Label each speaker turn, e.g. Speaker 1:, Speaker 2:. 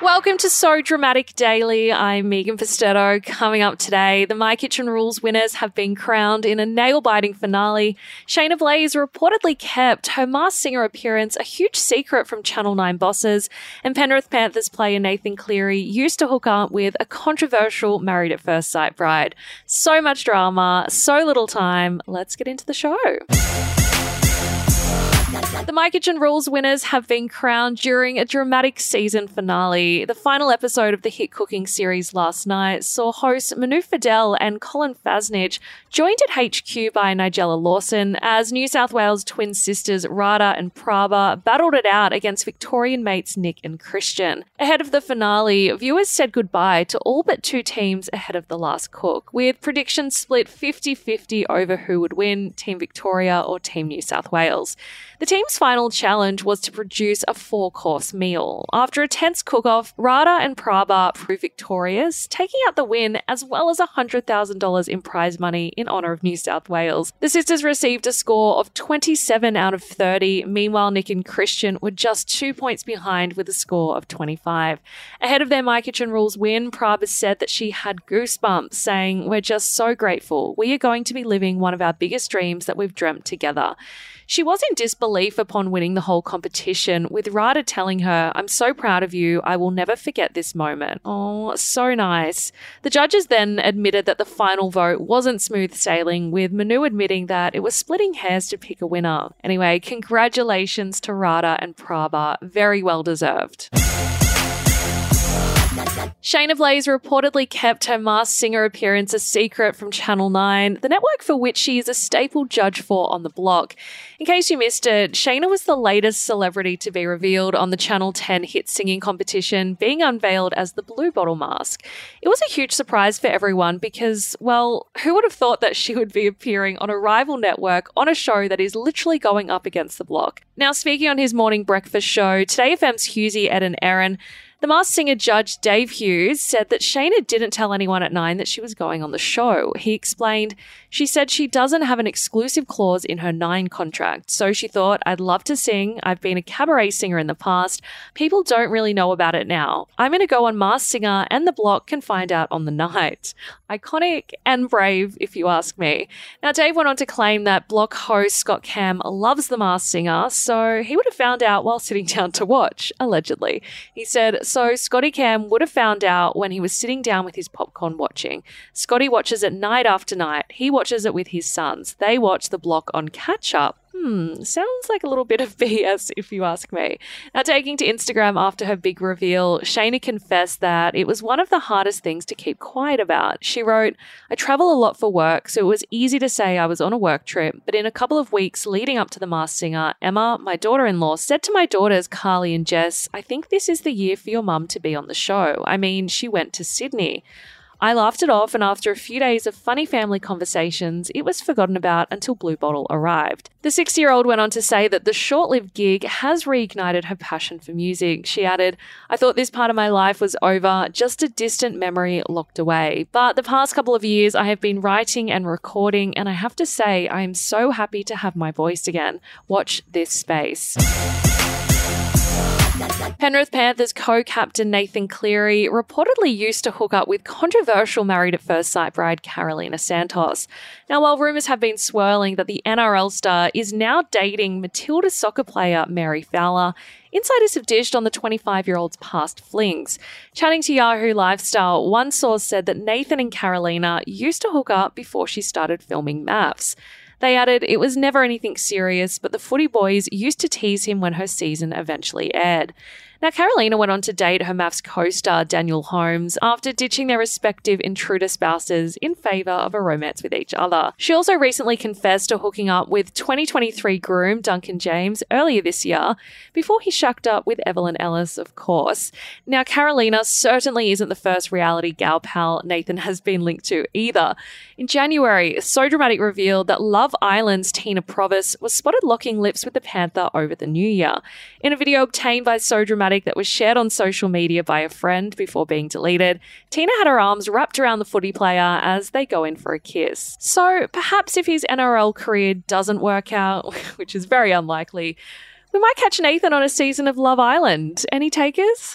Speaker 1: Welcome to So Dramatic Daily. I'm Megan Pustetto. Coming up today, the My Kitchen Rules winners have been crowned in a nail biting finale. Shaynna Blaze reportedly kept her Masked Singer appearance a huge secret from Channel 9 bosses, and Penrith Panthers player Nathan Cleary used to hook up with a controversial Married at First Sight bride. So much drama, so little time. Let's get into the show. The My Kitchen Rules winners have been crowned during a dramatic season finale. The final episode of the hit cooking series last night saw hosts Manu Feildel and Colin Fassnidge joined at HQ by Nigella Lawson as New South Wales twin sisters Rada and Prabha battled it out against Victorian mates Nick and Christian. Ahead of the finale, viewers said goodbye to all but two teams ahead of the last cook, with predictions split 50 50 over who would win Team Victoria or Team New South Wales. The team's final challenge was to produce a four course meal. After a tense cook off, Rada and Prabha proved victorious, taking out the win as well as $100,000 in prize money in honour of New South Wales. The sisters received a score of 27 out of 30. Meanwhile, Nick and Christian were just two points behind with a score of 25. Ahead of their My Kitchen Rules win, Prabha said that she had goosebumps, saying, We're just so grateful. We are going to be living one of our biggest dreams that we've dreamt together. She was in disbelief upon winning the whole competition, with Rada telling her, I'm so proud of you. I will never forget this moment. Oh, so nice. The judges then admitted that the final vote wasn't smooth sailing, with Manu admitting that it was splitting hairs to pick a winner. Anyway, congratulations to Rada and Prabha. Very well deserved. Shaynna Blaze reportedly kept her Masked Singer appearance a secret from Channel 9, the network for which she is a staple judge for on the block. In case you missed it, Shaynna was the latest celebrity to be revealed on the Channel 10 hit singing competition, being unveiled as the Blue Bottle Mask. It was a huge surprise for everyone because, well, who would have thought that she would be appearing on a rival network on a show that is literally going up against the block? Now, speaking on his morning breakfast show, Today FM's Hughesy Ed and Erin, the Masked Singer judge Dave Hughes said that Shaynna didn't tell anyone at Nine that she was going on the show. He explained, she said she doesn't have an exclusive clause in her Nine contract, so she thought, I'd love to sing. I've been a cabaret singer in the past. People don't really know about it now. I'm going to go on Masked Singer, and the block can find out on the night. Iconic and brave, if you ask me. Now, Dave went on to claim that block host Scott Cam loves the Masked Singer, so he would have found out while sitting down to watch, allegedly. He said, so Scotty Cam would have found out when he was sitting down with his popcorn watching. Scotty watches it night after night. He watches it with his sons. They watch the block on catch up. Hmm, sounds like a little bit of BS if you ask me. Now, taking to Instagram after her big reveal, Shaynna confessed that it was one of the hardest things to keep quiet about. She wrote, I travel a lot for work, so it was easy to say I was on a work trip, but in a couple of weeks leading up to the Masked Singer, Emma, my daughter in law, said to my daughters, Carly and Jess, I think this is the year for your mum to be on the show. I mean, she went to Sydney. I laughed it off, and after a few days of funny family conversations, it was forgotten about until Blue Bottle arrived. The six year old went on to say that the short lived gig has reignited her passion for music. She added, I thought this part of my life was over, just a distant memory locked away. But the past couple of years, I have been writing and recording, and I have to say, I am so happy to have my voice again. Watch this space. Penrith Panthers co captain Nathan Cleary reportedly used to hook up with controversial Married at First Sight bride Carolina Santos. Now, while rumours have been swirling that the NRL star is now dating Matilda soccer player Mary Fowler, Insiders have dished on the 25 year old's past flings. Chatting to Yahoo Lifestyle, one source said that Nathan and Carolina used to hook up before she started filming MAFS. They added, it was never anything serious, but the footy boys used to tease him when her season eventually aired. Now, Carolina went on to date her MAFS co star Daniel Holmes after ditching their respective intruder spouses in favour of a romance with each other. She also recently confessed to hooking up with 2023 groom Duncan James earlier this year before he shucked up with Evelyn Ellis, of course. Now, Carolina certainly isn't the first reality gal pal Nathan has been linked to either. In January, So Dramatic revealed that Love Island's Tina Provis was spotted locking lips with the Panther over the new year. In a video obtained by So That was shared on social media by a friend before being deleted, Tina had her arms wrapped around the footy player as they go in for a kiss. So perhaps if his NRL career doesn't work out, which is very unlikely, we might catch Nathan on a season of Love Island. Any takers?